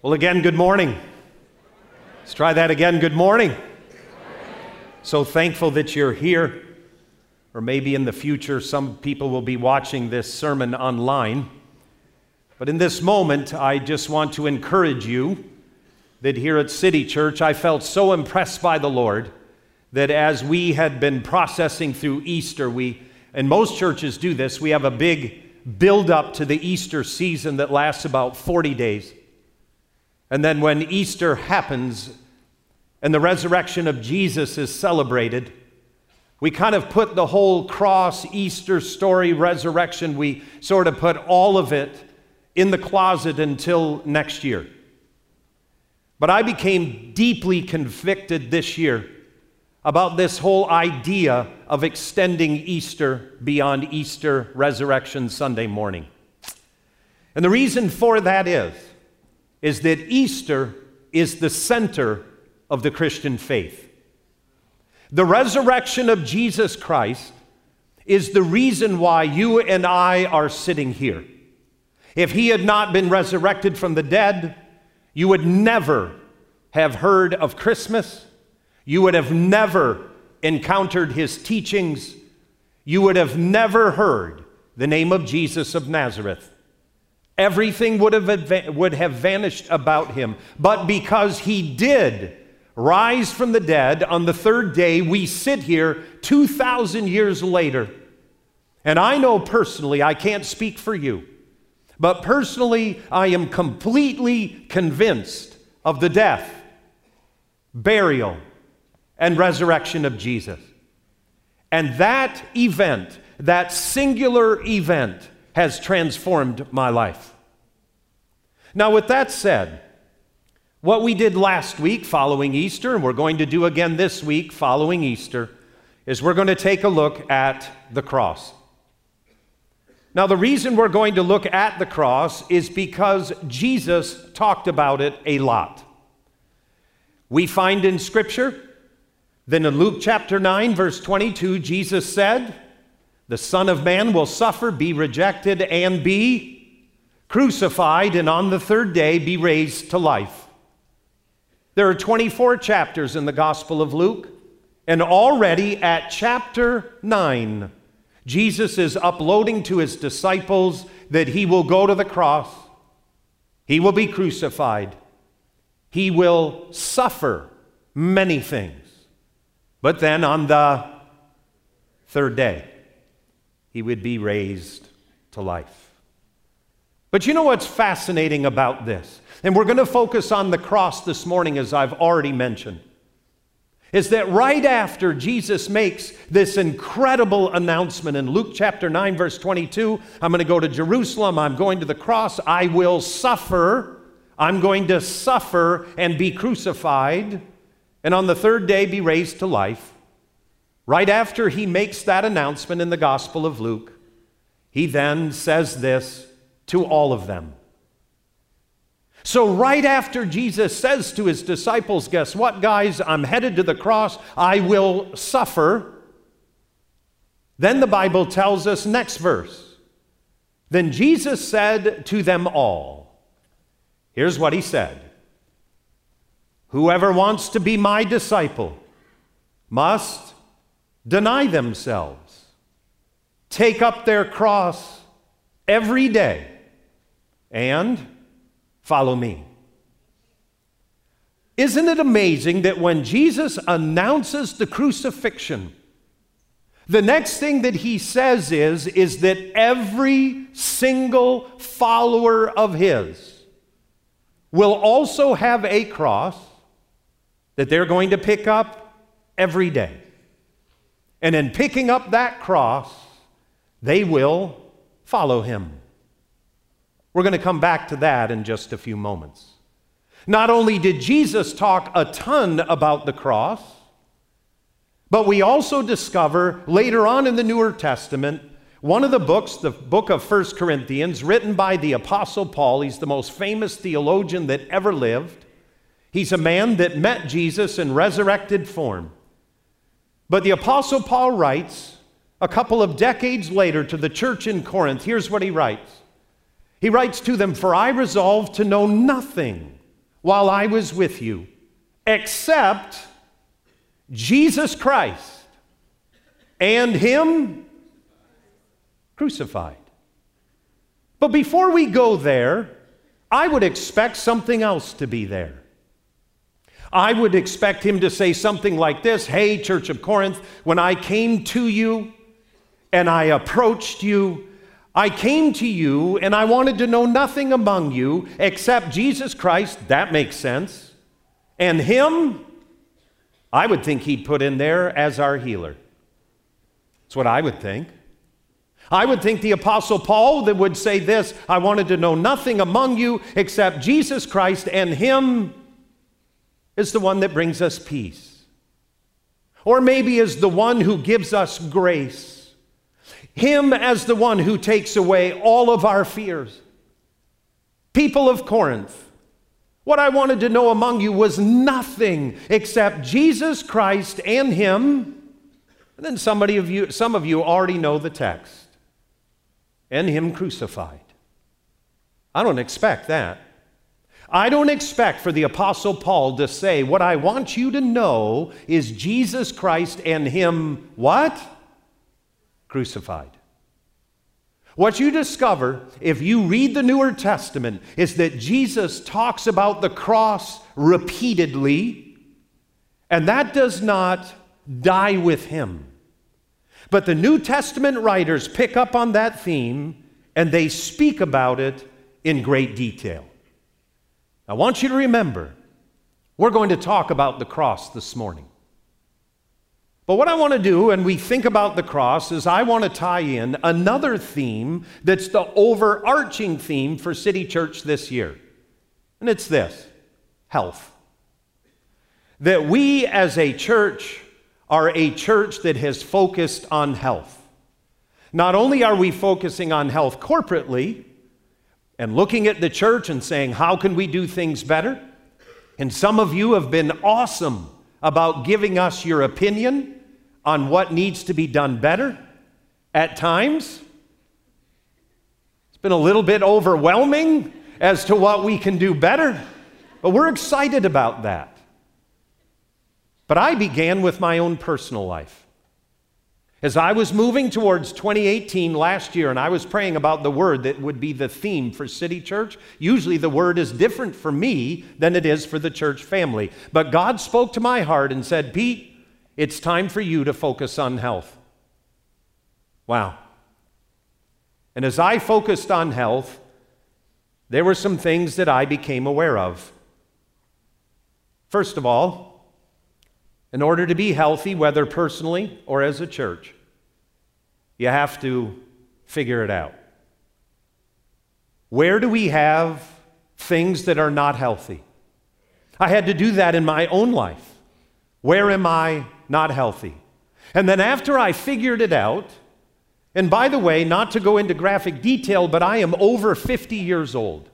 Well, again, good morning. Let's try that again. Good morning. So thankful that you're here, or maybe in the future, some people will be watching this sermon online. But in this moment, I just want to encourage you that here at City Church, I felt so impressed by the Lord that as we had been processing through Easter, we, and most churches do this, we have a big build up to the Easter season that lasts about 40 days. And then when Easter happens and the resurrection of Jesus is celebrated, we kind of put the whole cross, Easter story, resurrection, we sort of put all of it in the closet until next year. But I became deeply convicted this year about this whole idea of extending Easter beyond Easter resurrection Sunday morning. And the reason for that is is that Easter is the center of the Christian faith. The resurrection of Jesus Christ is the reason why you and I are sitting here. If he had not been resurrected from the dead, you would never have heard of Christmas. You would have never encountered his teachings. You would have never heard the name of Jesus of Nazareth. Everything would have, would have vanished about him. But because he did rise from the dead on the third day, we sit here 2,000 years later. And I know personally, I can't speak for you, but personally, I am completely convinced of the death, burial, and resurrection of Jesus. And that event, that singular event, has transformed my life. Now, with that said, what we did last week following Easter, and we're going to do again this week following Easter, is we're going to take a look at the cross. Now, the reason we're going to look at the cross is because Jesus talked about it a lot. We find in Scripture, then in Luke chapter 9, verse 22, Jesus said, the Son of Man will suffer, be rejected, and be crucified, and on the third day be raised to life. There are 24 chapters in the Gospel of Luke, and already at chapter 9, Jesus is uploading to his disciples that he will go to the cross, he will be crucified, he will suffer many things, but then on the third day, he would be raised to life. But you know what's fascinating about this? And we're going to focus on the cross this morning, as I've already mentioned. Is that right after Jesus makes this incredible announcement in Luke chapter 9, verse 22 I'm going to go to Jerusalem, I'm going to the cross, I will suffer, I'm going to suffer and be crucified, and on the third day be raised to life. Right after he makes that announcement in the Gospel of Luke, he then says this to all of them. So, right after Jesus says to his disciples, Guess what, guys? I'm headed to the cross. I will suffer. Then the Bible tells us, next verse. Then Jesus said to them all, Here's what he said Whoever wants to be my disciple must deny themselves, take up their cross every day, and follow me. Isn't it amazing that when Jesus announces the crucifixion, the next thing that he says is, is that every single follower of his will also have a cross that they're going to pick up every day. And in picking up that cross, they will follow him. We're going to come back to that in just a few moments. Not only did Jesus talk a ton about the cross, but we also discover later on in the Newer Testament one of the books, the book of First Corinthians, written by the Apostle Paul. He's the most famous theologian that ever lived. He's a man that met Jesus in resurrected form. But the Apostle Paul writes a couple of decades later to the church in Corinth. Here's what he writes He writes to them, For I resolved to know nothing while I was with you, except Jesus Christ and Him crucified. But before we go there, I would expect something else to be there. I would expect him to say something like this Hey, Church of Corinth, when I came to you and I approached you, I came to you and I wanted to know nothing among you except Jesus Christ. That makes sense. And him, I would think he'd put in there as our healer. That's what I would think. I would think the Apostle Paul that would say this I wanted to know nothing among you except Jesus Christ, and Him is the one that brings us peace. Or maybe is the one who gives us grace. Him as the one who takes away all of our fears. People of Corinth, what I wanted to know among you was nothing except Jesus Christ and Him. And then somebody of you, some of you already know the text and him crucified. I don't expect that. I don't expect for the Apostle Paul to say, What I want you to know is Jesus Christ and him what? Crucified. What you discover if you read the Newer Testament is that Jesus talks about the cross repeatedly, and that does not die with him. But the New Testament writers pick up on that theme and they speak about it in great detail. I want you to remember, we're going to talk about the cross this morning. But what I want to do, and we think about the cross, is I want to tie in another theme that's the overarching theme for City Church this year. And it's this health. That we as a church are a church that has focused on health. Not only are we focusing on health corporately and looking at the church and saying, how can we do things better? And some of you have been awesome about giving us your opinion on what needs to be done better. At times, it's been a little bit overwhelming as to what we can do better, but we're excited about that. But I began with my own personal life. As I was moving towards 2018 last year, and I was praying about the word that would be the theme for City Church, usually the word is different for me than it is for the church family. But God spoke to my heart and said, Pete, it's time for you to focus on health. Wow. And as I focused on health, there were some things that I became aware of. First of all, in order to be healthy, whether personally or as a church, you have to figure it out. Where do we have things that are not healthy? I had to do that in my own life. Where am I not healthy? And then after I figured it out, and by the way, not to go into graphic detail, but I am over 50 years old.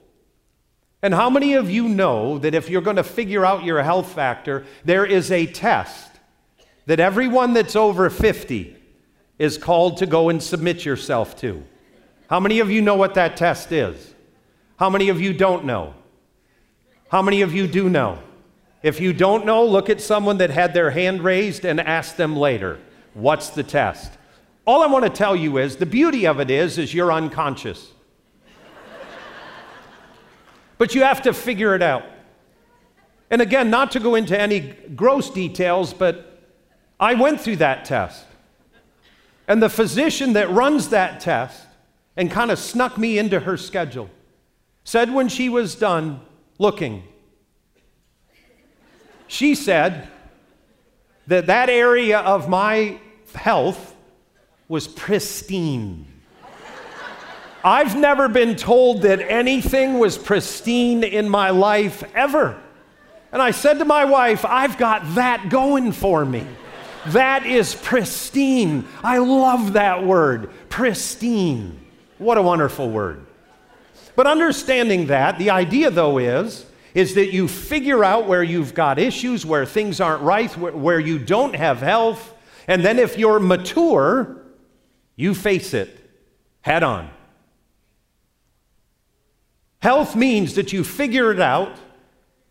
And how many of you know that if you're going to figure out your health factor, there is a test that everyone that's over 50 is called to go and submit yourself to? How many of you know what that test is? How many of you don't know? How many of you do know? If you don't know, look at someone that had their hand raised and ask them later, what's the test? All I want to tell you is the beauty of it is is you're unconscious. But you have to figure it out. And again, not to go into any gross details, but I went through that test. And the physician that runs that test and kind of snuck me into her schedule said when she was done looking, she said that that area of my health was pristine. I've never been told that anything was pristine in my life ever. And I said to my wife, I've got that going for me. That is pristine. I love that word, pristine. What a wonderful word. But understanding that, the idea though is, is that you figure out where you've got issues, where things aren't right, where, you don't have health, and then if you're mature, you face it head on. Health means that you figure it out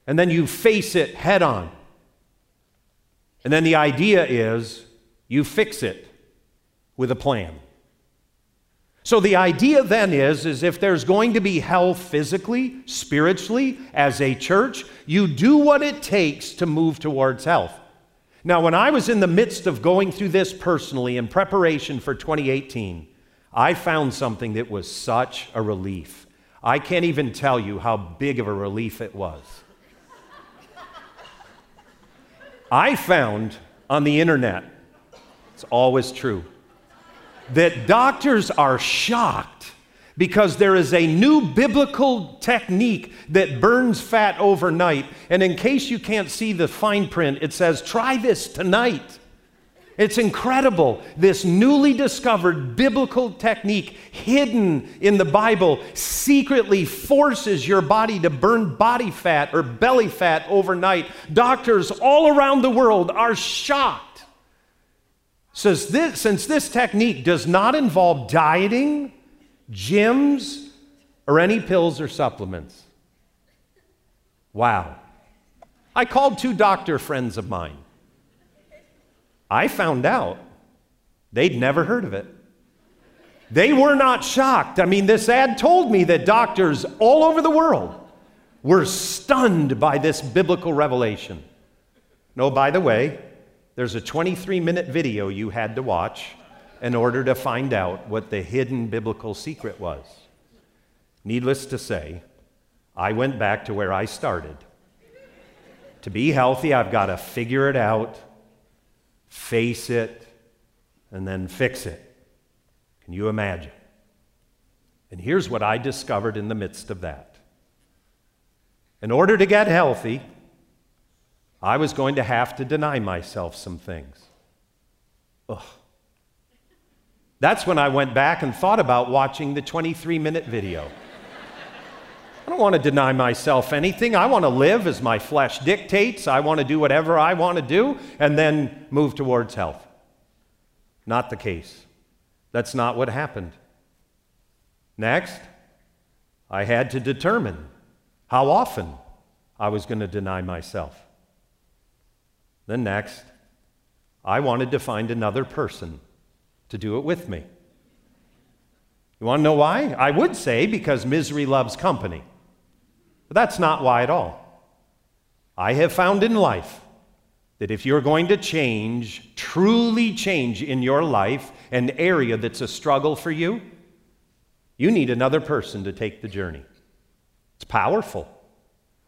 and then you face it head on. And then the idea is you fix it with a plan. So the idea then is is if there's going to be health physically, spiritually as a church, you do what it takes to move towards health. Now, when I was in the midst of going through this personally in preparation for 2018, I found something that was such a relief. I can't even tell you how big of a relief it was. I found on the internet, it's always true, that doctors are shocked because there is a new biblical technique that burns fat overnight. And in case you can't see the fine print, it says, try this tonight. It's incredible. This newly discovered biblical technique, hidden in the Bible, secretly forces your body to burn body fat or belly fat overnight. Doctors all around the world are shocked. Says this, since this technique does not involve dieting, gyms, or any pills or supplements. Wow. I called two doctor friends of mine. I found out they'd never heard of it. They were not shocked. I mean, this ad told me that doctors all over the world were stunned by this biblical revelation. No, by the way, there's a 23 minute video you had to watch in order to find out what the hidden biblical secret was. Needless to say, I went back to where I started. To be healthy, I've got to figure it out, face it, and then fix it. Can you imagine? And here's what I discovered in the midst of that. In order to get healthy, I was going to have to deny myself some things. Ugh. That's when I went back and thought about watching the 23 minute video. I don't want to deny myself anything. I want to live as my flesh dictates. I want to do whatever I want to do and then move towards health. Not the case. That's not what happened. Next, I had to determine how often I was going to deny myself. Then, next, I wanted to find another person to do it with me. You want to know why? I would say because misery loves company. But that's not why at all. I have found in life that if you're going to change, truly change in your life, an area that's a struggle for you, you need another person to take the journey. It's powerful.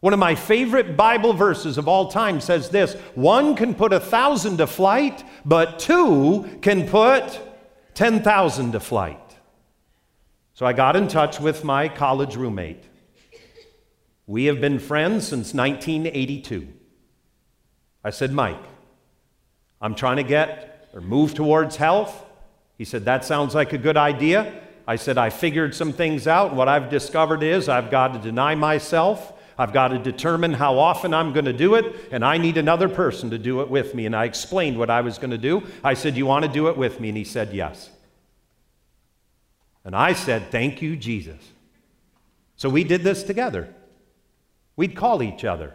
One of my favorite Bible verses of all time says this one can put a thousand to flight, but two can put 10,000 to flight. So I got in touch with my college roommate. We have been friends since 1982. I said, Mike, I'm trying to get or move towards health. He said, That sounds like a good idea. I said, I figured some things out. What I've discovered is I've got to deny myself. I've got to determine how often I'm going to do it, and I need another person to do it with me. And I explained what I was going to do. I said, You want to do it with me? And he said, Yes. And I said, Thank you, Jesus. So we did this together. We'd call each other.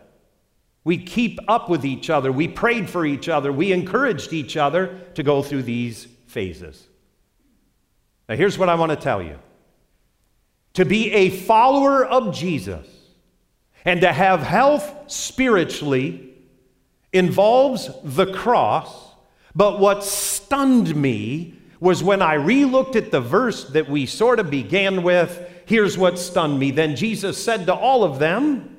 We'd keep up with each other. We prayed for each other. We encouraged each other to go through these phases. Now, here's what I want to tell you to be a follower of Jesus and to have health spiritually involves the cross, but what stunned me was when I relooked at the verse that we sort of began with. Here's what stunned me. Then Jesus said to all of them,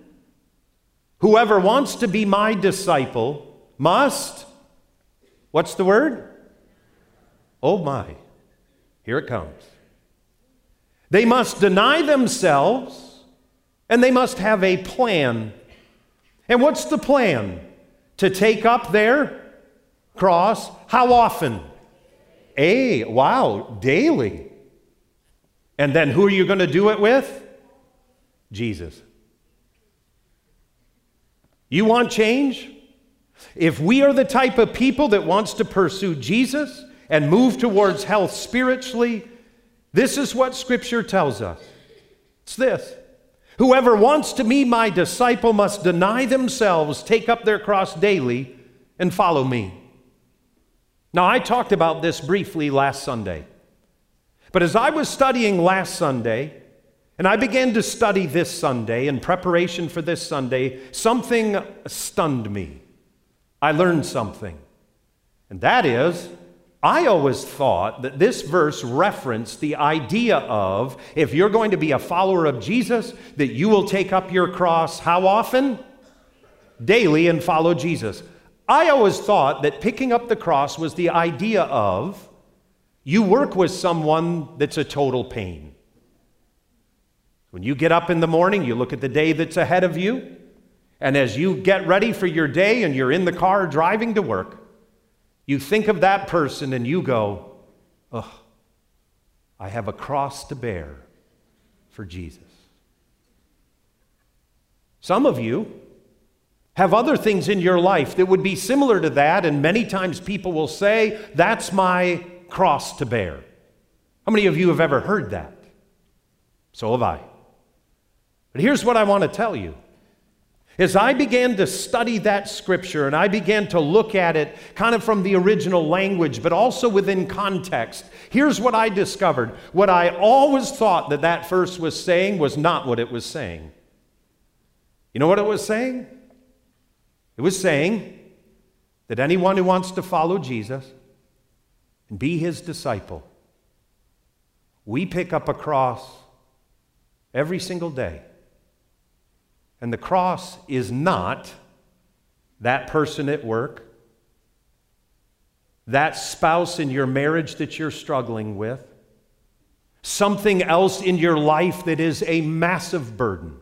Whoever wants to be my disciple must, what's the word? Oh my, here it comes. They must deny themselves and they must have a plan. And what's the plan? To take up their cross. How often? A, wow, daily. And then who are you going to do it with? Jesus. You want change? If we are the type of people that wants to pursue Jesus and move towards health spiritually, this is what Scripture tells us. It's this Whoever wants to be my disciple must deny themselves, take up their cross daily, and follow me. Now, I talked about this briefly last Sunday. But as I was studying last Sunday, and I began to study this Sunday in preparation for this Sunday, something stunned me. I learned something. And that is, I always thought that this verse referenced the idea of if you're going to be a follower of Jesus, that you will take up your cross how often? Daily and follow Jesus. I always thought that picking up the cross was the idea of you work with someone that's a total pain. When you get up in the morning, you look at the day that's ahead of you, and as you get ready for your day and you're in the car driving to work, you think of that person and you go, Ugh, I have a cross to bear for Jesus. Some of you have other things in your life that would be similar to that, and many times people will say, That's my cross to bear. How many of you have ever heard that? So have I. But here's what I want to tell you. As I began to study that scripture and I began to look at it kind of from the original language, but also within context, here's what I discovered. What I always thought that that verse was saying was not what it was saying. You know what it was saying? It was saying that anyone who wants to follow Jesus and be his disciple, we pick up a cross every single day and the cross is not that person at work, that spouse in your marriage that you're struggling with, something else in your life that is a massive burden.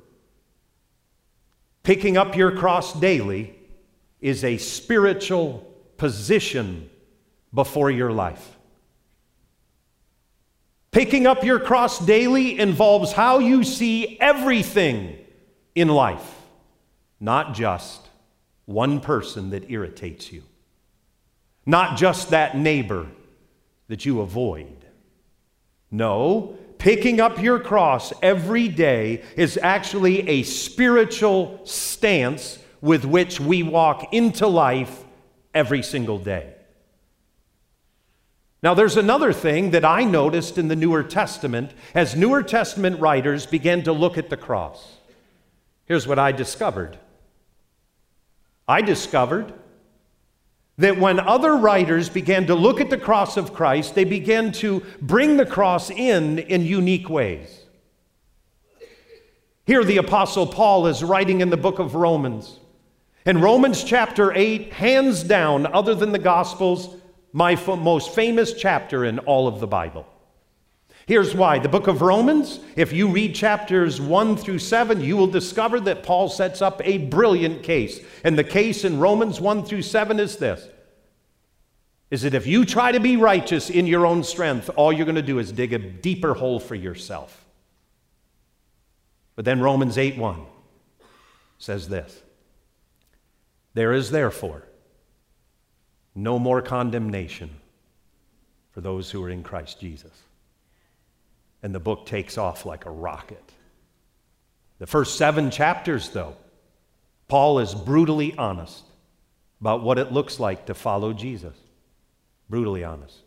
Picking up your cross daily is a spiritual position before your life. Picking up your cross daily involves how you see everything in life, not just one person that irritates you, not just that neighbor that you avoid. No, picking up your cross every day is actually a spiritual stance with which we walk into life every single day. Now, there's another thing that I noticed in the Newer Testament as Newer Testament writers began to look at the cross. Here's what I discovered I discovered that when other writers began to look at the cross of Christ, they began to bring the cross in in unique ways. Here, the Apostle Paul is writing in the book of Romans. In Romans chapter 8, hands down, other than the Gospels, my most famous chapter in all of the Bible. Here's why. The book of Romans, if you read chapters 1 through 7, you will discover that Paul sets up a brilliant case. And the case in Romans 1 through 7 is this is that if you try to be righteous in your own strength, all you're going to do is dig a deeper hole for yourself. But then Romans 8 1 says this There is therefore no more condemnation for those who are in Christ Jesus and the book takes off like a rocket. The first seven chapters, though, Paul is brutally honest about what it looks like to follow Jesus. Brutally honest.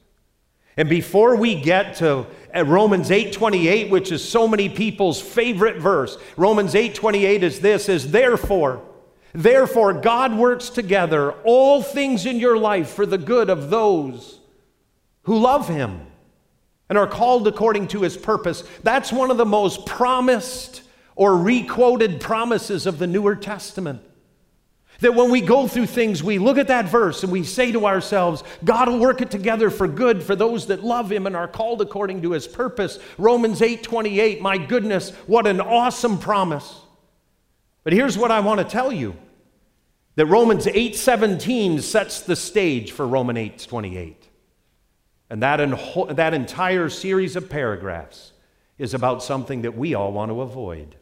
And before we get to uh, Romans 8:28, which is so many people's favorite verse, Romans 8:28 is this is therefore therefore God works together all things in your life for the good of those who love him and are called according to his purpose. That's one of the most promised or requoted promises of the Newer Testament. That when we go through things, we look at that verse and we say to ourselves, God will work it together for good for those that love him and are called according to his purpose. Romans 8 28, my goodness, what an awesome promise. But here's what I want to tell you that Romans 8 17 sets the stage for Romans 8 28. And that, that entire series of paragraphs is about something that we all want to avoid.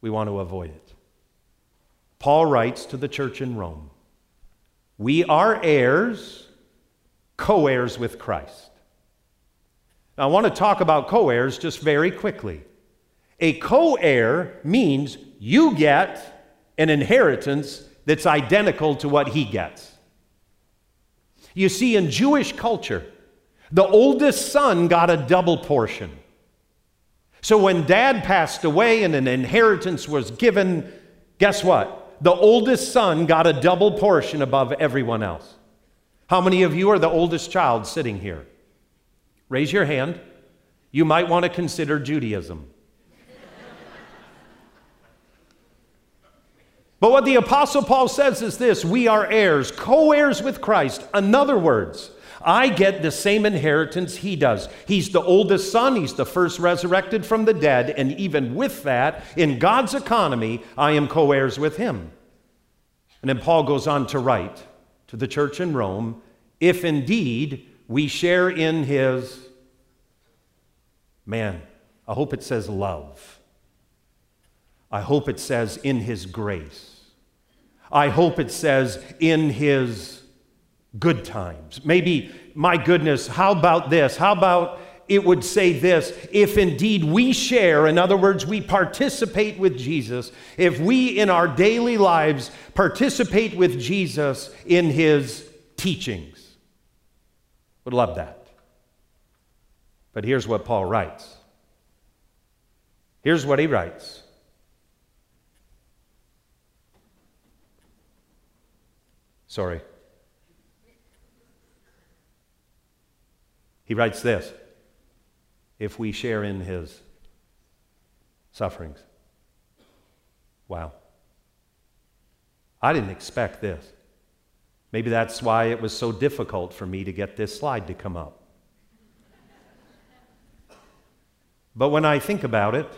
We want to avoid it. Paul writes to the church in Rome We are heirs, co heirs with Christ. Now, I want to talk about co heirs just very quickly. A co heir means you get an inheritance that's identical to what he gets. You see, in Jewish culture, the oldest son got a double portion. So when dad passed away and an inheritance was given, guess what? The oldest son got a double portion above everyone else. How many of you are the oldest child sitting here? Raise your hand. You might want to consider Judaism. but what the Apostle Paul says is this we are heirs, co heirs with Christ. In other words, I get the same inheritance he does. He's the oldest son, he's the first resurrected from the dead, and even with that, in God's economy, I am co heirs with him. And then Paul goes on to write to the church in Rome if indeed we share in his, man, I hope it says love. I hope it says in his grace. I hope it says in his good times. Maybe, my goodness, how about this? How about it would say this if indeed we share, in other words, we participate with Jesus, if we in our daily lives participate with Jesus in his teachings. Would love that. But here's what Paul writes. Here's what he writes. Sorry. He writes this if we share in his sufferings. Wow. I didn't expect this. Maybe that's why it was so difficult for me to get this slide to come up. But when I think about it,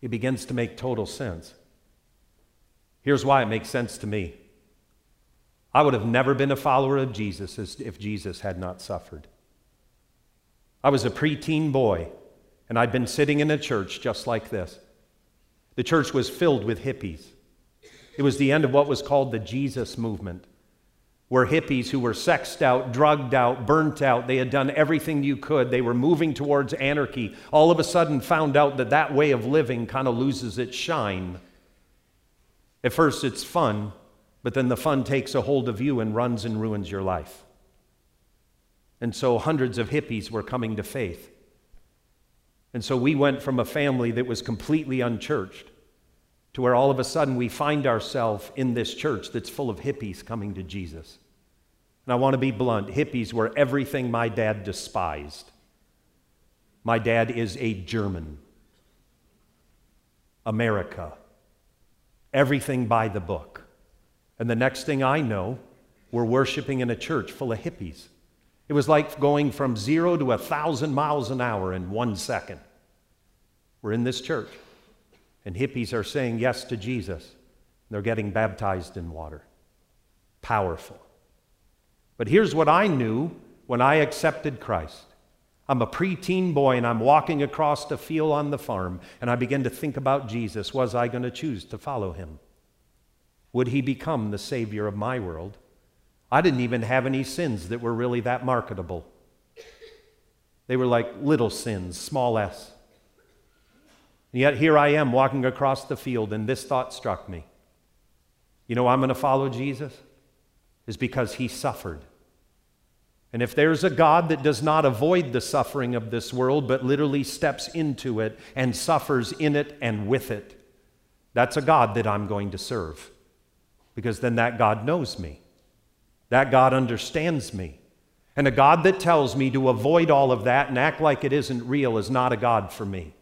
it begins to make total sense. Here's why it makes sense to me. I would have never been a follower of Jesus if Jesus had not suffered. I was a preteen boy, and I'd been sitting in a church just like this. The church was filled with hippies. It was the end of what was called the Jesus movement, where hippies who were sexed out, drugged out, burnt out, they had done everything you could. They were moving towards anarchy. All of a sudden, found out that that way of living kind of loses its shine. At first, it's fun, but then the fun takes a hold of you and runs and ruins your life. And so hundreds of hippies were coming to faith. And so we went from a family that was completely unchurched to where all of a sudden we find ourselves in this church that's full of hippies coming to Jesus. And I want to be blunt hippies were everything my dad despised. My dad is a German. America. Everything by the book. And the next thing I know, we're worshiping in a church full of hippies. It was like going from zero to a thousand miles an hour in one second. We're in this church, and hippies are saying yes to Jesus. They're getting baptized in water. Powerful. But here's what I knew when I accepted Christ. I'm a preteen boy and I'm walking across the field on the farm, and I begin to think about Jesus. Was I going to choose to follow him? Would he become the Savior of my world? I didn't even have any sins that were really that marketable. They were like little sins, small s. And yet here I am walking across the field, and this thought struck me. You know, I'm going to follow Jesus is because he suffered. And if there's a God that does not avoid the suffering of this world, but literally steps into it and suffers in it and with it, that's a God that I'm going to serve because then that God knows me. That God understands me. And a God that tells me to avoid all of that and act like it isn't real is not a God for me.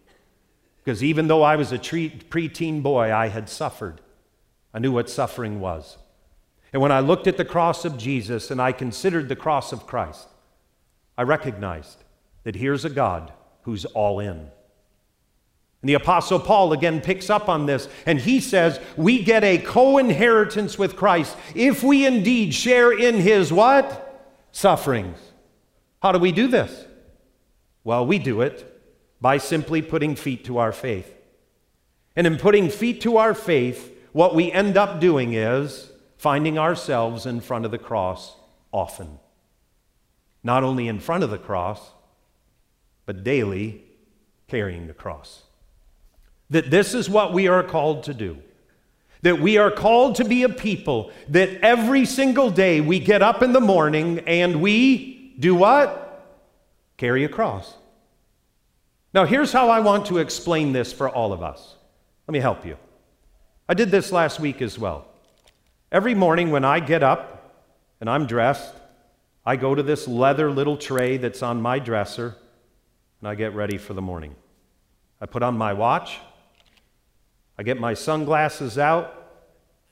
Because even though I was a preteen boy, I had suffered. I knew what suffering was. And when I looked at the cross of Jesus and I considered the cross of Christ, I recognized that here's a God who's all in. And the Apostle Paul again picks up on this, and he says, We get a co inheritance with Christ if we indeed share in his what? Sufferings. How do we do this? Well, we do it by simply putting feet to our faith. And in putting feet to our faith, what we end up doing is finding ourselves in front of the cross often. Not only in front of the cross, but daily carrying the cross. That this is what we are called to do. That we are called to be a people that every single day we get up in the morning and we do what? Carry a cross. Now, here's how I want to explain this for all of us. Let me help you. I did this last week as well. Every morning when I get up and I'm dressed, I go to this leather little tray that's on my dresser and I get ready for the morning. I put on my watch, I get my sunglasses out,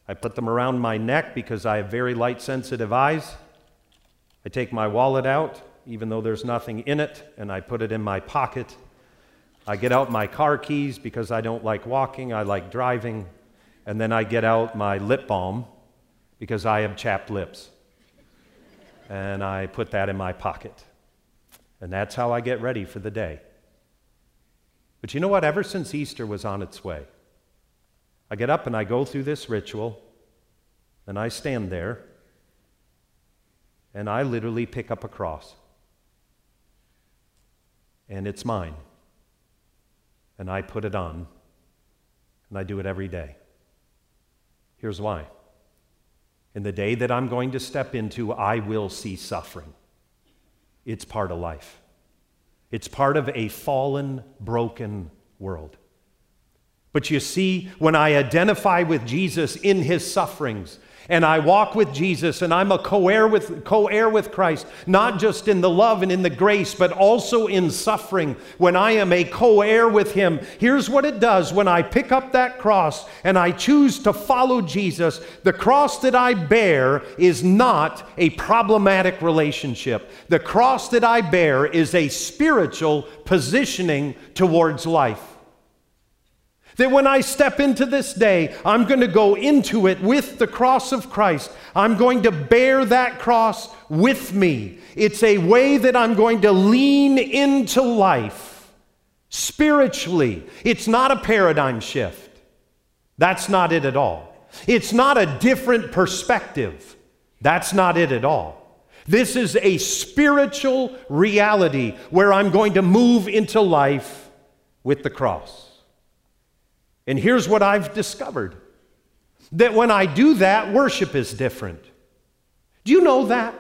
I put them around my neck because I have very light sensitive eyes. I take my wallet out, even though there's nothing in it, and I put it in my pocket. I get out my car keys because I don't like walking, I like driving. And then I get out my lip balm because I have chapped lips. And I put that in my pocket. And that's how I get ready for the day. But you know what? Ever since Easter was on its way, I get up and I go through this ritual, and I stand there, and I literally pick up a cross. And it's mine. And I put it on, and I do it every day. Here's why. In the day that I'm going to step into, I will see suffering. It's part of life, it's part of a fallen, broken world. But you see, when I identify with Jesus in his sufferings, and I walk with Jesus and I'm a co-heir with co-heir with Christ, not just in the love and in the grace, but also in suffering when I am a co-heir with him. Here's what it does when I pick up that cross and I choose to follow Jesus. The cross that I bear is not a problematic relationship. The cross that I bear is a spiritual positioning towards life. That when I step into this day, I'm going to go into it with the cross of Christ. I'm going to bear that cross with me. It's a way that I'm going to lean into life spiritually. It's not a paradigm shift. That's not it at all. It's not a different perspective. That's not it at all. This is a spiritual reality where I'm going to move into life with the cross. And here's what I've discovered that when I do that, worship is different. Do you know that?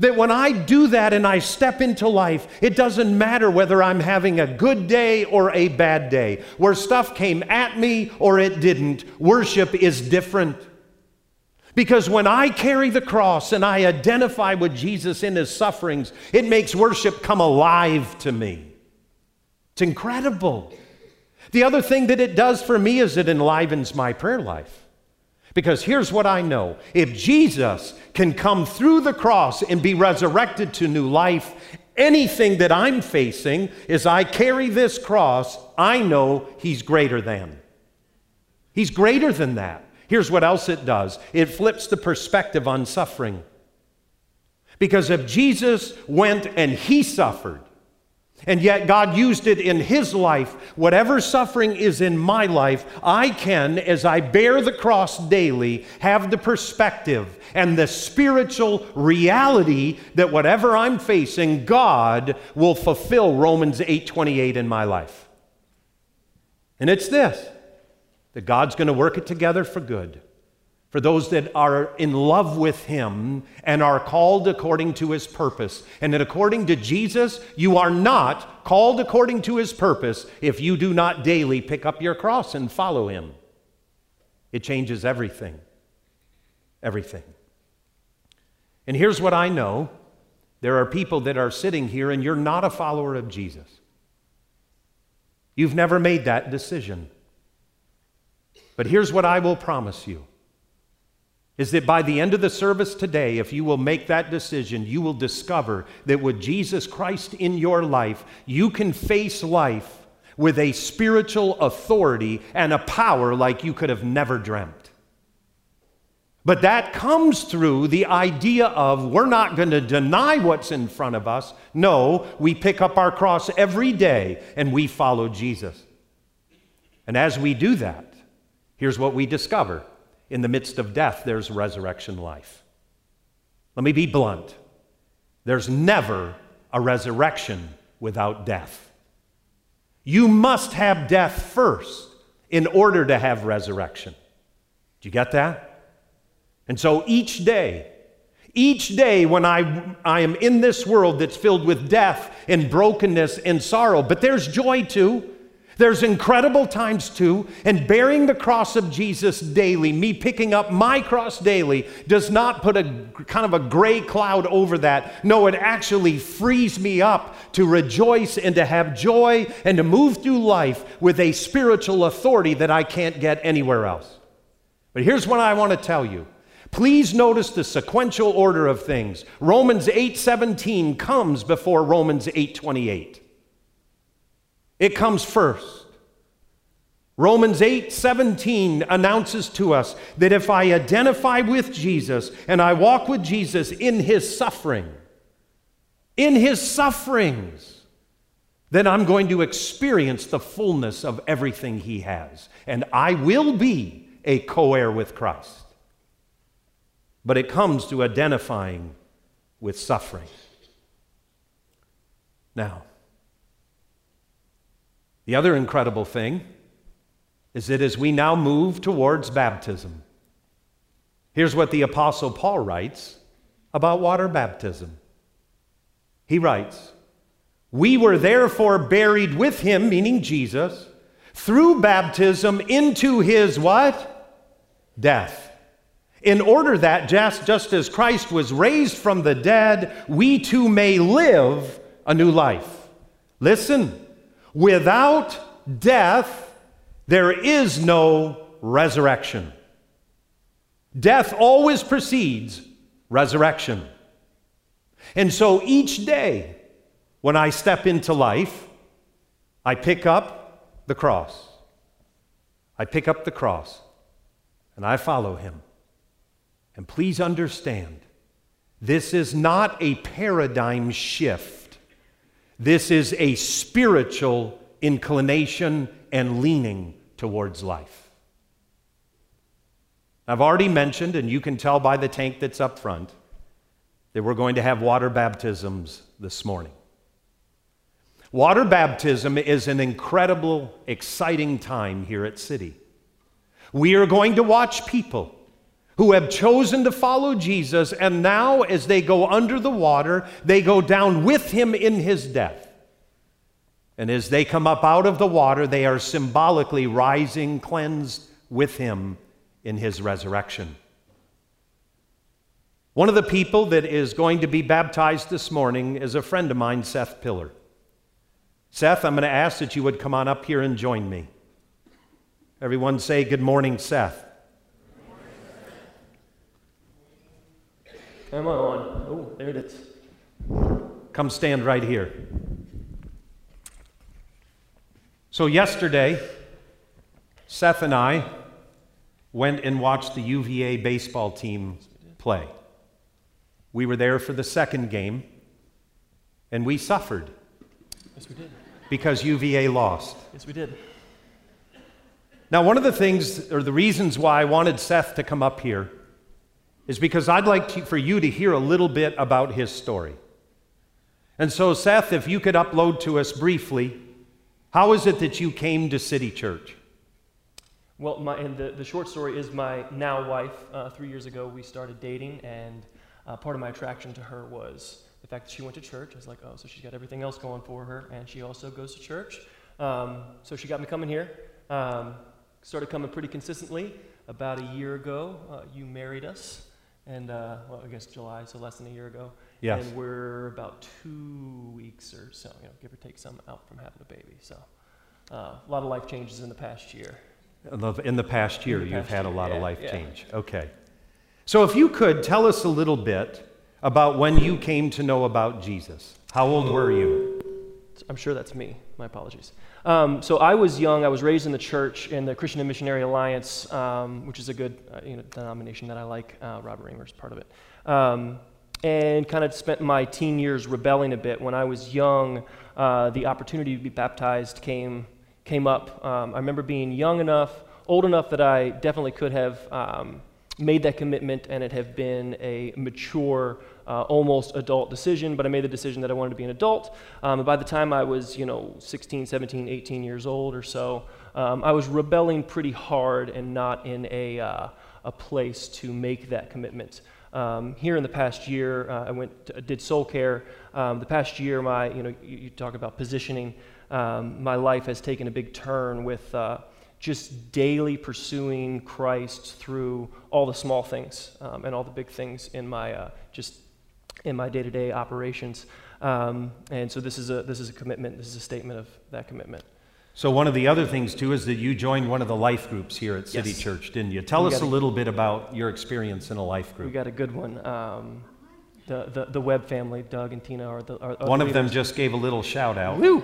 That when I do that and I step into life, it doesn't matter whether I'm having a good day or a bad day, where stuff came at me or it didn't. Worship is different. Because when I carry the cross and I identify with Jesus in his sufferings, it makes worship come alive to me. It's incredible. The other thing that it does for me is it enlivens my prayer life. Because here's what I know if Jesus can come through the cross and be resurrected to new life, anything that I'm facing as I carry this cross, I know He's greater than. He's greater than that. Here's what else it does it flips the perspective on suffering. Because if Jesus went and He suffered, and yet, God used it in His life. Whatever suffering is in my life, I can, as I bear the cross daily, have the perspective and the spiritual reality that whatever I'm facing, God will fulfill Romans 8:28 in my life. And it's this that God's going to work it together for good for those that are in love with Him and are called according to His purpose. And that according to Jesus, you are not called according to His purpose if you do not daily pick up your cross and follow Him. It changes everything. Everything. And here's what I know there are people that are sitting here and you're not a follower of Jesus. You've never made that decision. But here's what I will promise you is that by the end of the service today, if you will make that decision, you will discover that with Jesus Christ in your life, you can face life with a spiritual authority and a power like you could have never dreamt. But that comes through the idea of we're not going to deny what's in front of us. No, we pick up our cross every day and we follow Jesus. And as we do that, here's what we discover in the midst of death, there's resurrection life. Let me be blunt there's never a resurrection without death. You must have death first in order to have resurrection. Do you get that? And so each day, each day when I, I am in this world that's filled with death and brokenness and sorrow, but there's joy too. There's incredible times too, and bearing the cross of Jesus daily, me picking up my cross daily, does not put a kind of a gray cloud over that. No, it actually frees me up to rejoice and to have joy and to move through life with a spiritual authority that I can't get anywhere else. But here's what I want to tell you. Please notice the sequential order of things. Romans 8:17 comes before Romans 8:28. It comes first. Romans 8 17 announces to us that if I identify with Jesus and I walk with Jesus in his suffering, in his sufferings, then I'm going to experience the fullness of everything he has. And I will be a co heir with Christ. But it comes to identifying with suffering. Now, the other incredible thing is that as we now move towards baptism, here's what the Apostle Paul writes about water baptism. He writes, We were therefore buried with him, meaning Jesus, through baptism into his what? Death. In order that, just, just as Christ was raised from the dead, we too may live a new life. Listen. Without death, there is no resurrection. Death always precedes resurrection. And so each day when I step into life, I pick up the cross. I pick up the cross and I follow him. And please understand, this is not a paradigm shift this is a spiritual inclination and leaning towards life. I've already mentioned, and you can tell by the tank that's up front, that we're going to have water baptisms this morning. Water baptism is an incredible, exciting time here at City. We are going to watch people who have chosen to follow Jesus, and now as they go under the water, they go down with him in his death. And as they come up out of the water, they are symbolically rising, cleansed with him in his resurrection. One of the people that is going to be baptized this morning is a friend of mine, Seth Pillar. Seth, I'm going to ask that you would come on up here and join me. Everyone say, Good morning, Seth. Am I on? Oh, there it is. Come stand right here. So, yesterday, Seth and I went and watched the UVA baseball team play. We were there for the second game, and we suffered. Yes, we did. Because UVA lost. Yes, we did. Now, one of the things, or the reasons why I wanted Seth to come up here is because I'd like to, for you to hear a little bit about his story. And so, Seth, if you could upload to us briefly, how is it that you came to City Church? Well, my, and the, the short story is my now wife, uh, three years ago, we started dating, and uh, part of my attraction to her was the fact that she went to church. I was like, oh, so she's got everything else going for her, and she also goes to church. Um, so she got me coming here. Um, started coming pretty consistently. About a year ago, uh, you married us and uh, well, I guess July, so less than a year ago. Yes. And we're about two weeks or so, you know, give or take some out from having a baby. So uh, a lot of life changes in the past year. In the past year, the you've past had a year, lot of life yeah. change. Okay. So if you could tell us a little bit about when you came to know about Jesus. How old were you? I'm sure that's me. My apologies. Um, so I was young. I was raised in the church in the Christian and Missionary Alliance, um, which is a good uh, you know, denomination that I like. Uh, Robert Reamer's part of it. Um, and kind of spent my teen years rebelling a bit. When I was young, uh, the opportunity to be baptized came, came up. Um, I remember being young enough, old enough that I definitely could have um, made that commitment and it have been a mature uh, almost adult decision but i made the decision that i wanted to be an adult. Um, by the time i was you know 16 17 18 years old or so um, i was rebelling pretty hard and not in a, uh, a place to make that commitment. Um, here in the past year uh, i went to, did soul care. Um, the past year my you know you, you talk about positioning um, my life has taken a big turn with uh, just daily pursuing Christ through all the small things um, and all the big things in my uh, just in my day-to-day operations. Um, and so this is a this is a commitment. This is a statement of that commitment. So one of the other things too is that you joined one of the life groups here at City Yes. Church, didn't you? Tell We us a- little bit about your experience in a life group. We got a good one. Um, the, the the Webb family, Doug and Tina, are the are, are One the of them just gave a little shout out. Woo!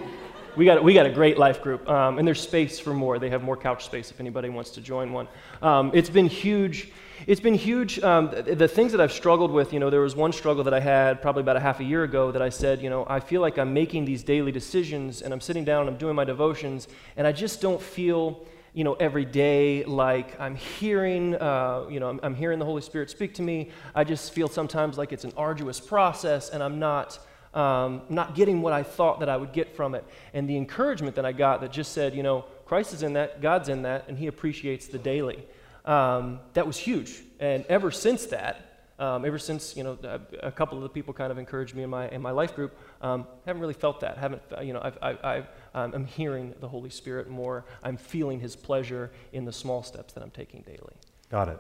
We got, we got a great life group, um, and there's space for more. They have more couch space if anybody wants to join one. Um, it's been huge. It's been huge. Um, the, the things that I've struggled with, you know, there was one struggle that I had probably about a half a year ago that I said, you know, I feel like I'm making these daily decisions, and I'm sitting down and I'm doing my devotions, and I just don't feel, you know, every day like I'm hearing, uh, you know, I'm, I'm hearing the Holy Spirit speak to me. I just feel sometimes like it's an arduous process, and I'm not um, not getting what I thought that I would get from it. And the encouragement that I got that just said, you know, Christ is in that, God's in that, and He appreciates the daily. Um, that was huge. And ever since that, um, ever since you know a, a couple of the people kind of encouraged me in my in my life group, um, haven't really felt that. Haven't you know? I've, I, I've, um, I'm hearing the Holy Spirit more. I'm feeling His pleasure in the small steps that I'm taking daily. Got it.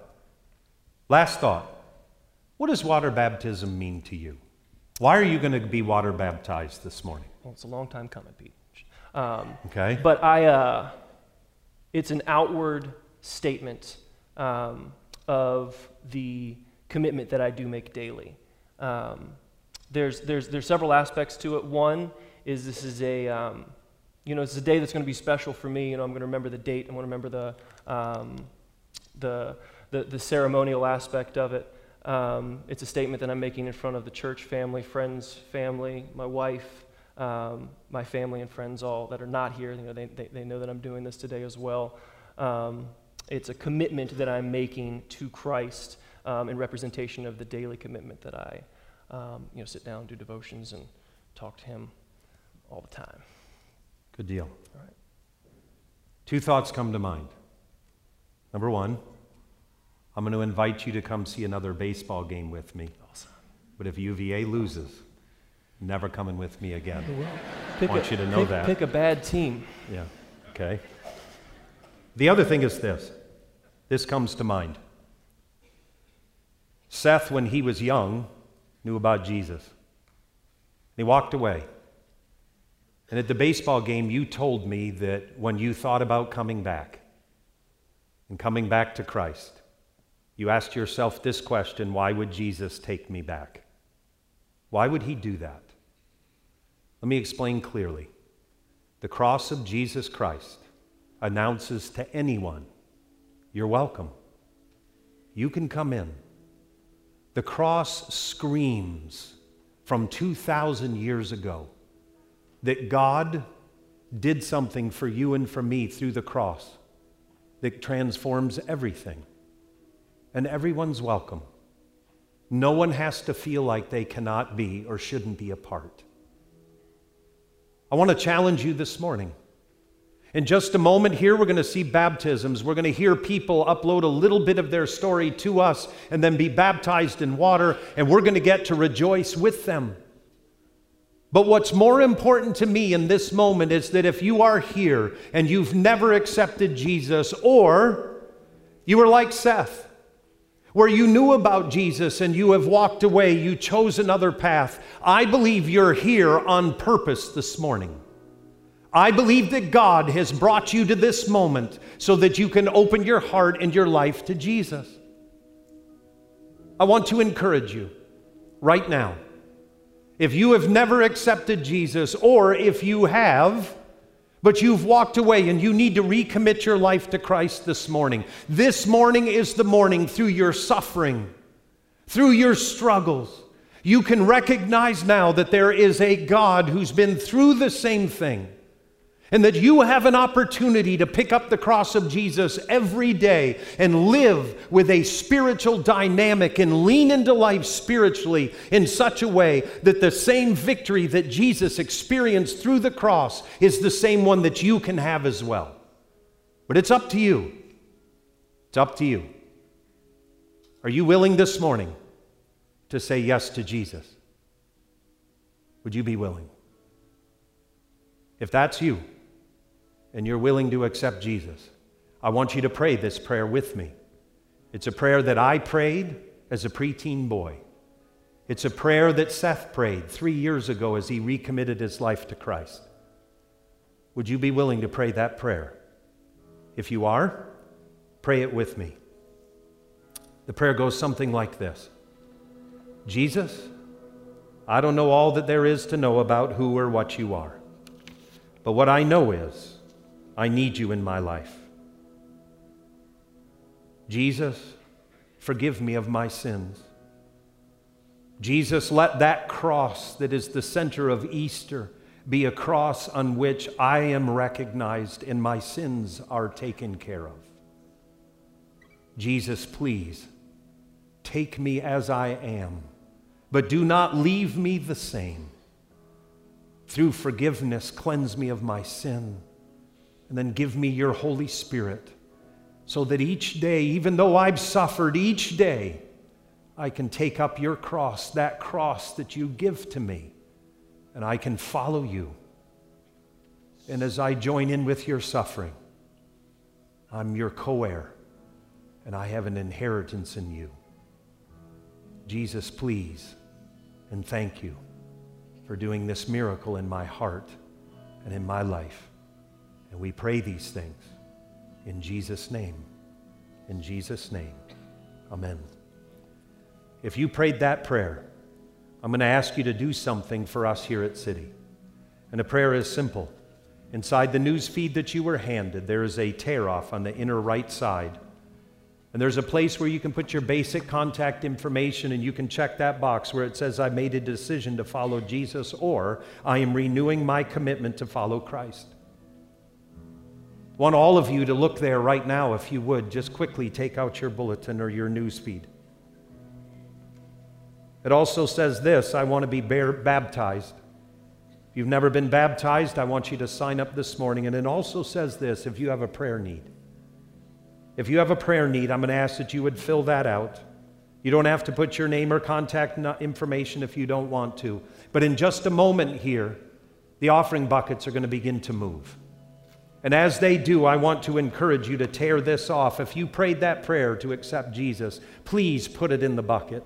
Last thought. What does water baptism mean to you? Why are you going to be water baptized this morning? Well, it's a long time coming, Pete. Um, Okay. But I, uh, it's an outward statement um, of the commitment that I do make daily. Um, there's, there's, there's several aspects to it. One is this is a, um, you know, it's a day that's going to be special for me. You know, I'm going to remember the date. I'm going to remember the, um, the, the, the ceremonial aspect of it. Um, it's a statement that I'm making in front of the church family, friends, family, my wife, um, my family and friends, all that are not here. You know, they, they, they know that I'm doing this today as well. Um, it's a commitment that I'm making to Christ um, in representation of the daily commitment that I, um, you know, sit down, do devotions, and talk to Him all the time. Good deal. All right. Two thoughts come to mind. Number one, I'm going to invite you to come see another baseball game with me. Awesome. But if UVA loses, never coming with me again. Pick Want a, you to know pick, that. Pick a bad team. Yeah, okay. The other thing is this this comes to mind. Seth, when he was young, knew about Jesus. He walked away. And at the baseball game, you told me that when you thought about coming back and coming back to Christ, you asked yourself this question why would Jesus take me back? Why would he do that? Let me explain clearly. The cross of Jesus Christ announces to anyone, You're welcome. You can come in. The cross screams from 2,000 years ago that God did something for you and for me through the cross that transforms everything. And everyone's welcome. No one has to feel like they cannot be or shouldn't be a part. I want to challenge you this morning. In just a moment here, we're going to see baptisms. We're going to hear people upload a little bit of their story to us and then be baptized in water, and we're going to get to rejoice with them. But what's more important to me in this moment is that if you are here and you've never accepted Jesus, or you are like Seth, where you knew about Jesus and you have walked away, you chose another path. I believe you're here on purpose this morning. I believe that God has brought you to this moment so that you can open your heart and your life to Jesus. I want to encourage you right now. If you have never accepted Jesus, or if you have, but you've walked away and you need to recommit your life to Christ this morning. This morning is the morning through your suffering, through your struggles. You can recognize now that there is a God who's been through the same thing. And that you have an opportunity to pick up the cross of Jesus every day and live with a spiritual dynamic and lean into life spiritually in such a way that the same victory that Jesus experienced through the cross is the same one that you can have as well. But it's up to you. It's up to you. Are you willing this morning to say yes to Jesus? Would you be willing? If that's you and you're willing to accept Jesus, I want you to pray this prayer with me. It's a prayer that I prayed as a preteen boy. It's a prayer that Seth prayed three years ago as he recommitted his life to Christ. Would you be willing to pray that prayer? If you are, pray it with me. The prayer goes something like this Jesus, I don't know all that there is to know about who or what you are. But what I know is, I need you in my life. Jesus, forgive me of my sins. Jesus, let that cross that is the center of Easter be a cross on which I am recognized and my sins are taken care of. Jesus, please take me as I am, but do not leave me the same. Through forgiveness, cleanse me of my sin, and then give me your Holy Spirit so that each day, even though I've suffered each day, I can take up your cross, that cross that you give to me, and I can follow you. And as I join in with your suffering, I'm your co heir, and I have an inheritance in you. Jesus, please, and thank you for doing this miracle in my heart and in my life. And we pray these things in Jesus' name. In Jesus' name. Amen. If you prayed that prayer, I'm going to ask you to do something for us here at City. And the prayer is simple. Inside the news feed that you were handed, there is a tear off on the inner right side and there's a place where you can put your basic contact information and you can check that box where it says, I made a decision to follow Jesus or I am renewing my commitment to follow Christ. Want all of you to look there right now, if you would. Just quickly take out your bulletin or your newsfeed. It also says this I want to be baptized. If you've never been baptized, I want you to sign up this morning. And it also says this if you have a prayer need. If you have a prayer need, I'm going to ask that you would fill that out. You don't have to put your name or contact information if you don't want to. But in just a moment here, the offering buckets are going to begin to move. And as they do, I want to encourage you to tear this off. If you prayed that prayer to accept Jesus, please put it in the bucket.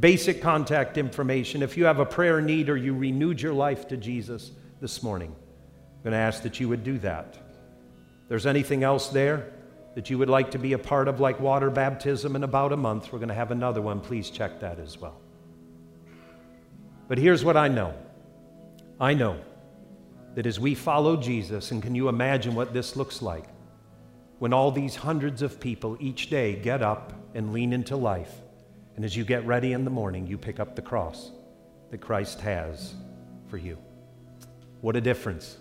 Basic contact information. If you have a prayer need or you renewed your life to Jesus this morning, I'm going to ask that you would do that. If there's anything else there, that you would like to be a part of, like water baptism, in about a month. We're going to have another one. Please check that as well. But here's what I know I know that as we follow Jesus, and can you imagine what this looks like? When all these hundreds of people each day get up and lean into life, and as you get ready in the morning, you pick up the cross that Christ has for you. What a difference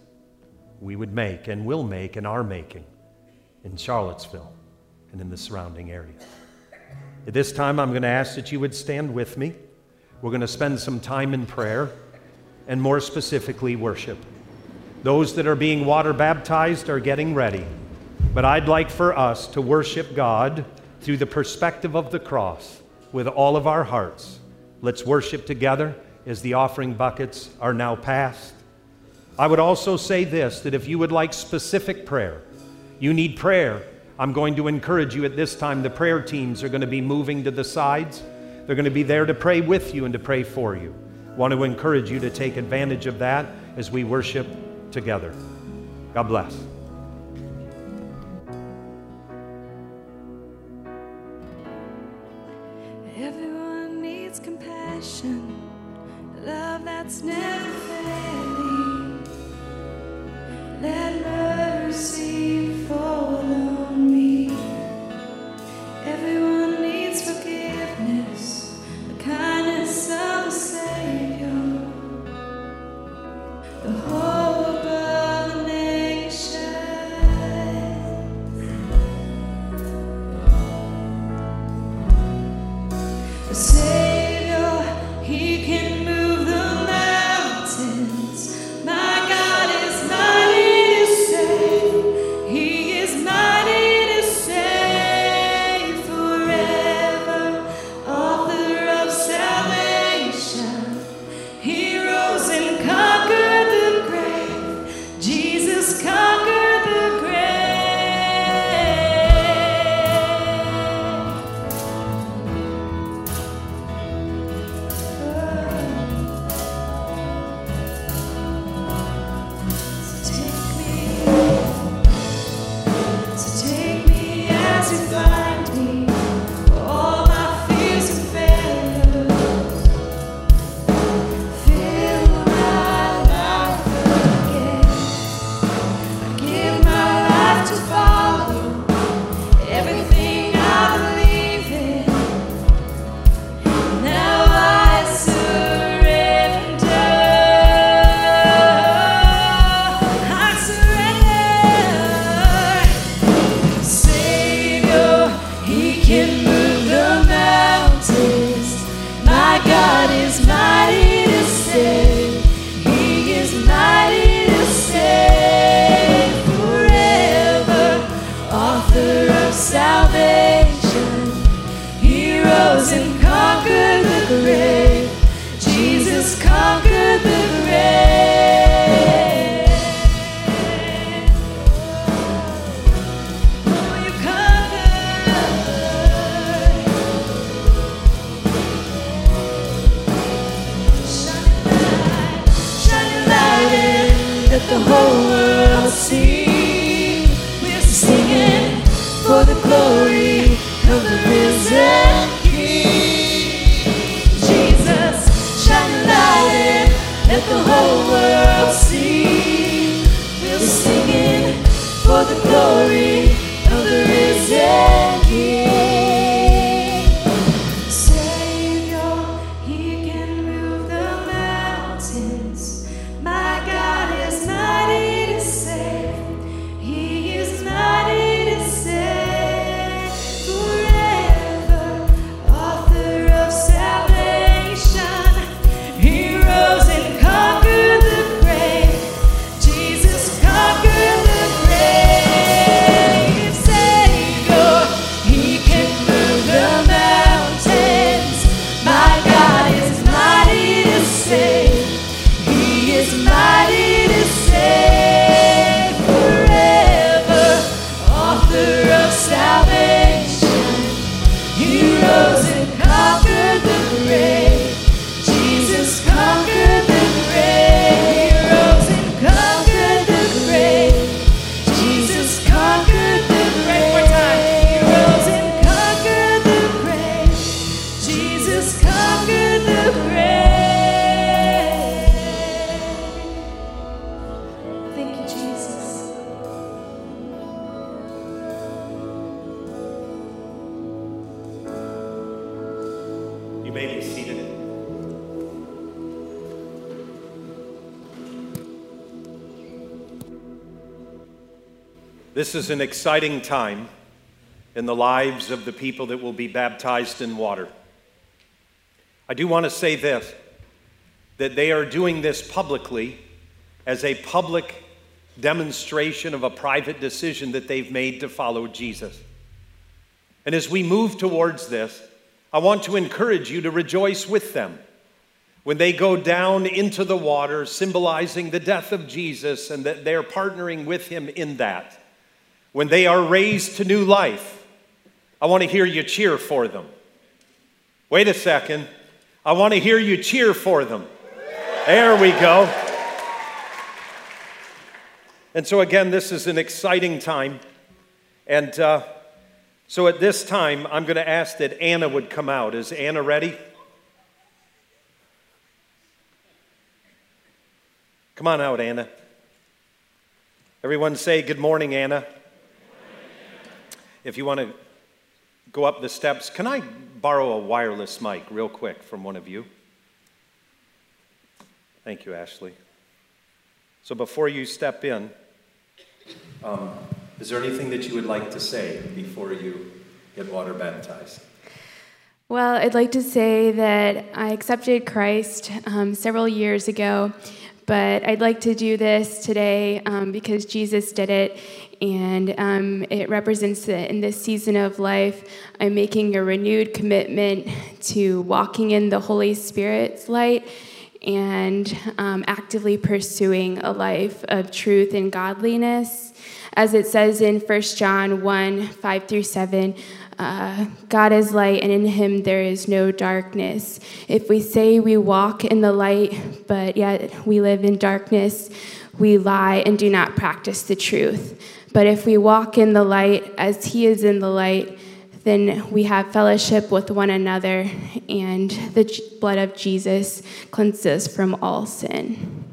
we would make and will make and are making in Charlottesville and in the surrounding area. At this time, I'm going to ask that you would stand with me. We're going to spend some time in prayer and more specifically, worship. Those that are being water baptized are getting ready. But I'd like for us to worship God through the perspective of the cross with all of our hearts. Let's worship together as the offering buckets are now passed. I would also say this that if you would like specific prayer, you need prayer. I'm going to encourage you at this time. The prayer teams are going to be moving to the sides. They're going to be there to pray with you and to pray for you. Want to encourage you to take advantage of that as we worship together. God bless. Everyone needs compassion, love that's never failing. Let mercy fall is an exciting time in the lives of the people that will be baptized in water. I do want to say this that they are doing this publicly as a public demonstration of a private decision that they've made to follow Jesus. And as we move towards this, I want to encourage you to rejoice with them when they go down into the water, symbolizing the death of Jesus and that they're partnering with him in that. When they are raised to new life, I want to hear you cheer for them. Wait a second. I want to hear you cheer for them. There we go. And so, again, this is an exciting time. And uh, so at this time, I'm going to ask that Anna would come out. Is Anna ready? Come on out, Anna. Everyone say, Good morning, Anna. If you want to go up the steps, can I borrow a wireless mic real quick from one of you? Thank you, Ashley. So before you step in, um, is there anything that you would like to say before you get water baptized? Well, I'd like to say that I accepted Christ um, several years ago, but I'd like to do this today um, because Jesus did it, and um, it represents that in this season of life, I'm making a renewed commitment to walking in the Holy Spirit's light and um, actively pursuing a life of truth and godliness. As it says in 1 John 1 5 through 7, uh, God is light, and in him there is no darkness. If we say we walk in the light, but yet we live in darkness, we lie and do not practice the truth. But if we walk in the light as he is in the light, then we have fellowship with one another, and the blood of Jesus cleanses from all sin.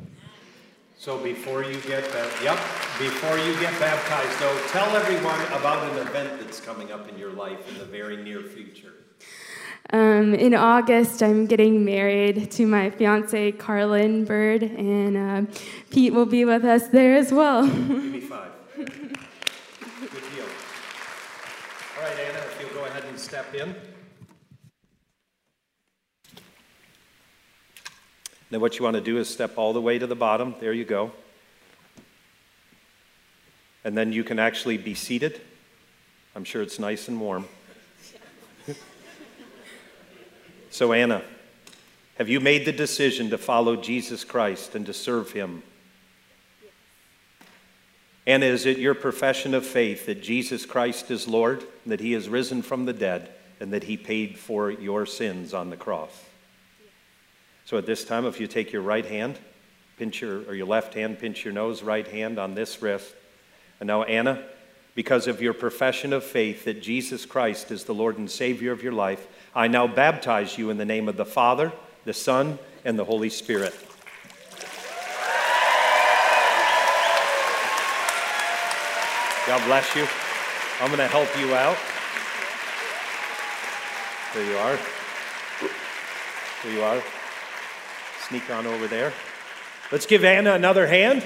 So before you get that, yep, before you get baptized, though, tell everyone about an event that's coming up in your life in the very near future. Um, in August, I'm getting married to my fiance, Carlin Bird, and uh, Pete will be with us there as well. Give me five. Good deal. All right, Anna, if you'll go ahead and step in. Now, what you want to do is step all the way to the bottom. There you go. And then you can actually be seated. I'm sure it's nice and warm. so, Anna, have you made the decision to follow Jesus Christ and to serve him? And is it your profession of faith that Jesus Christ is Lord, that he is risen from the dead, and that he paid for your sins on the cross? So at this time, if you take your right hand, pinch your, or your left hand, pinch your nose, right hand on this wrist. And now, Anna, because of your profession of faith that Jesus Christ is the Lord and Savior of your life, I now baptize you in the name of the Father, the Son, and the Holy Spirit. God bless you. I'm going to help you out. There you are. There you are. Sneak on over there. Let's give Anna another hand.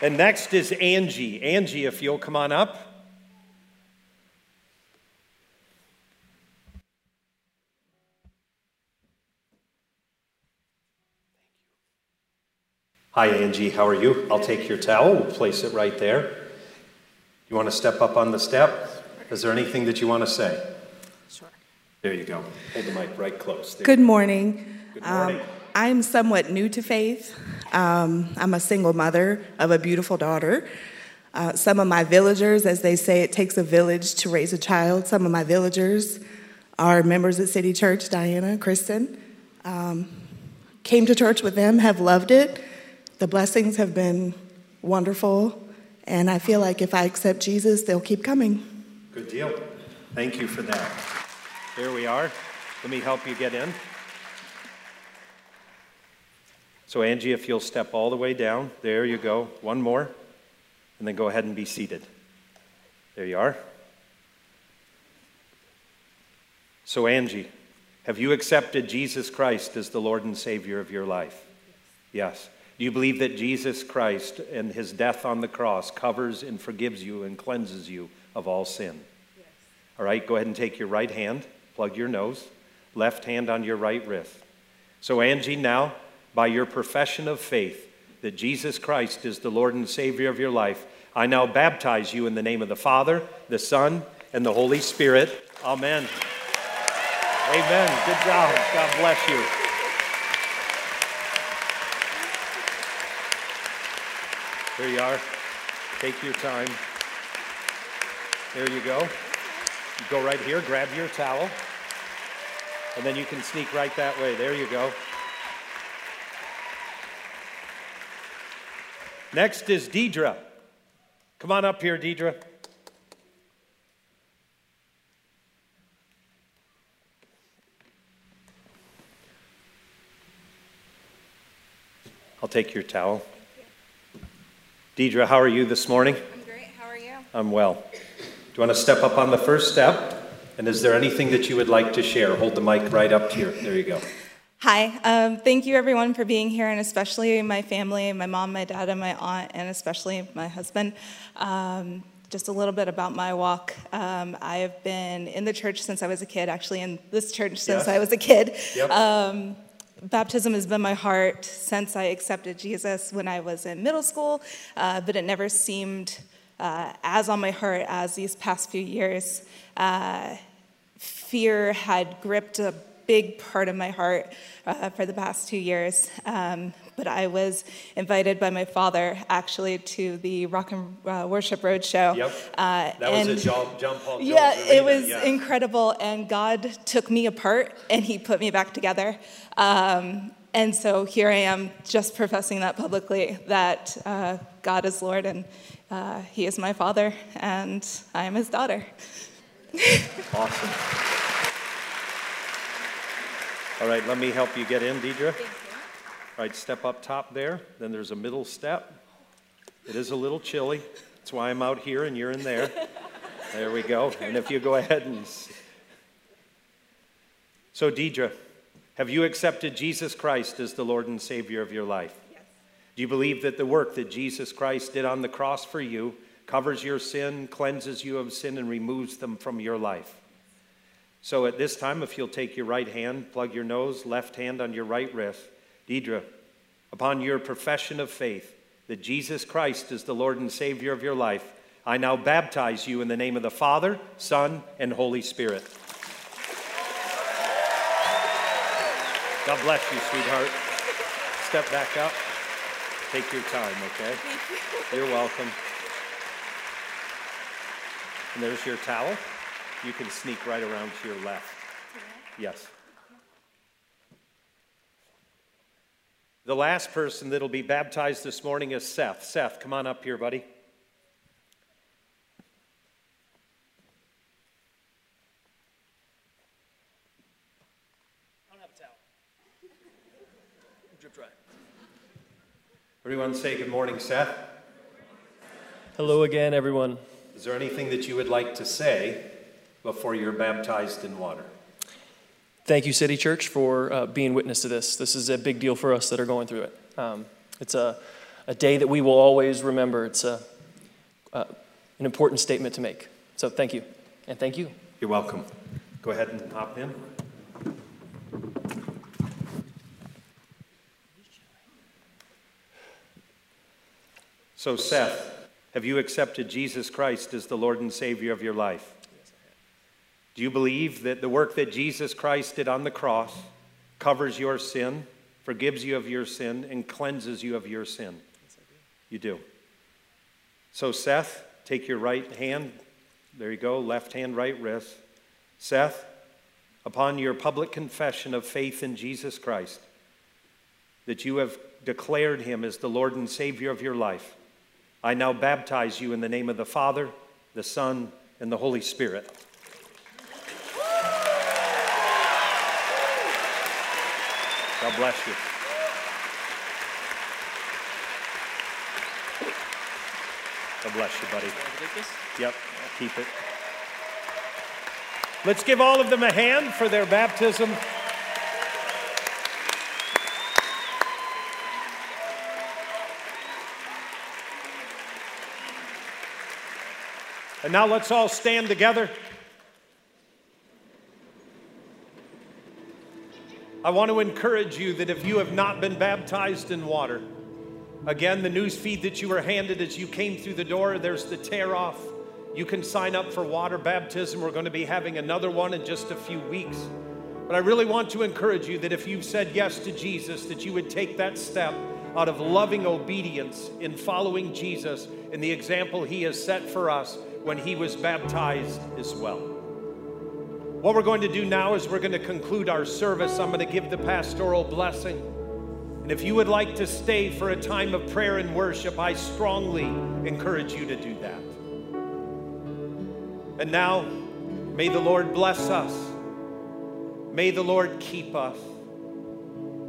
And next is Angie. Angie, if you'll come on up. Hi, Angie. How are you? I'll take your towel. We'll place it right there. You want to step up on the step? Is there anything that you want to say? Sure. There you go. Hold the mic right close. There. Good morning. Good morning. Um, I'm somewhat new to faith. Um, I'm a single mother of a beautiful daughter. Uh, some of my villagers, as they say, it takes a village to raise a child. Some of my villagers are members of City Church, Diana, Kristen. Um, came to church with them, have loved it. The blessings have been wonderful. And I feel like if I accept Jesus, they'll keep coming. Good deal. Thank you for that. There we are. Let me help you get in. So, Angie, if you'll step all the way down, there you go. One more, and then go ahead and be seated. There you are. So, Angie, have you accepted Jesus Christ as the Lord and Savior of your life? Yes. Do you believe that Jesus Christ and his death on the cross covers and forgives you and cleanses you of all sin? Yes. All right, go ahead and take your right hand, plug your nose, left hand on your right wrist. So, Angie, now, by your profession of faith that Jesus Christ is the Lord and Savior of your life, I now baptize you in the name of the Father, the Son, and the Holy Spirit. Amen. Amen. Good job. God bless you. There you are. Take your time. There you go. You go right here, grab your towel, and then you can sneak right that way. There you go. Next is Deidre. Come on up here, Deidre. I'll take your towel. Deidre, how are you this morning? I'm great. How are you? I'm well. Do you want to step up on the first step? And is there anything that you would like to share? Hold the mic right up to here. There you go. Hi. Um, thank you, everyone, for being here, and especially my family, my mom, my dad, and my aunt, and especially my husband. Um, just a little bit about my walk. Um, I have been in the church since I was a kid, actually, in this church since Yes. I was a kid. Yep. Baptism has been my heart since I accepted Jesus when I was in middle school, uh, but it never seemed uh, as on my heart as these past few years. Uh, fear had gripped a big part of my heart uh, for the past two years. Um, but I was invited by my father actually to the Rock and uh, Worship Roadshow. Yep. Uh, That was and- at John, John Paul Jones yeah, it was yeah. incredible, and God took me apart and He put me back together. Um, and so here I am, just professing that publicly that uh, God is Lord and uh, He is my Father, and I am His daughter. Awesome. All right, let me help you get in, Deidre. Right, step up top there. Then there's a middle step. It is a little chilly. That's why I'm out here and you're in there. There we go. And if you go ahead and. So, Deidre, have you accepted Jesus Christ as the Lord and Savior of your life? Yes. Do you believe that the work that Jesus Christ did on the cross for you covers your sin, cleanses you of sin, and removes them from your life? So at this time, if you'll take your right hand, plug your nose, left hand on your right wrist, Deidre, upon your profession of faith that Jesus Christ is the Lord and Savior of your life, I now baptize you in the name of the Father, Son, and Holy Spirit. God bless you, sweetheart. Step back up. Take your time, okay? You're welcome. And there's your towel. You can sneak right around to your left. Yes. The last person that'll be baptized this morning is Seth. Seth, come on up here, buddy. I don't have a towel. dry. Everyone say good morning, Seth. Hello again, everyone. Is there anything that you would like to say before you're baptized in water? Thank you, City Church, for uh, being witness to this. This is a big deal for us that are going through it. Um, it's a, a day that we will always remember. It's a, uh, an important statement to make. So thank you. And thank you. You're welcome. Go ahead and hop in. So, Seth, have you accepted Jesus Christ as the Lord and Savior of your life? Do you believe that the work that Jesus Christ did on the cross covers your sin, forgives you of your sin, and cleanses you of your sin? Yes, do. You do. So, Seth, take your right hand. There you go, left hand, right wrist. Seth, upon your public confession of faith in Jesus Christ, that you have declared him as the Lord and Savior of your life, I now baptize you in the name of the Father, the Son, and the Holy Spirit. God bless you. God bless you, buddy. Yep, keep it. Let's give all of them a hand for their baptism. And now let's all stand together. I want to encourage you that if you have not been baptized in water, again, the news feed that you were handed as you came through the door, there's the tear off. You can sign up for water baptism. We're going to be having another one in just a few weeks. But I really want to encourage you that if you've said yes to Jesus, that you would take that step out of loving obedience in following Jesus in the example he has set for us when he was baptized as well. What we're going to do now is we're going to conclude our service. I'm going to give the pastoral blessing. And if you would like to stay for a time of prayer and worship, I strongly encourage you to do that. And now, may the Lord bless us. May the Lord keep us.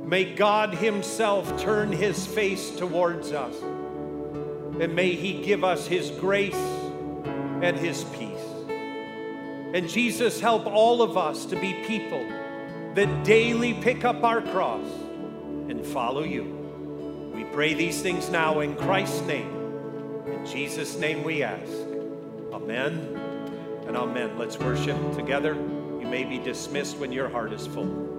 May God Himself turn His face towards us. And may He give us His grace and His peace. And Jesus, help all of us to be people that daily pick up our cross and follow you. We pray these things now in Christ's name. In Jesus' name we ask. Amen and amen. Let's worship together. You may be dismissed when your heart is full.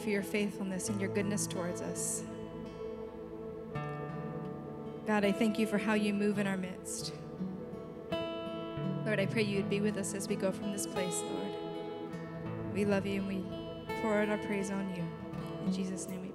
For your faithfulness and your goodness towards us. God, I thank you for how you move in our midst. Lord, I pray you'd be with us as we go from this place, Lord. We love you and we pour out our praise on you. In Jesus' name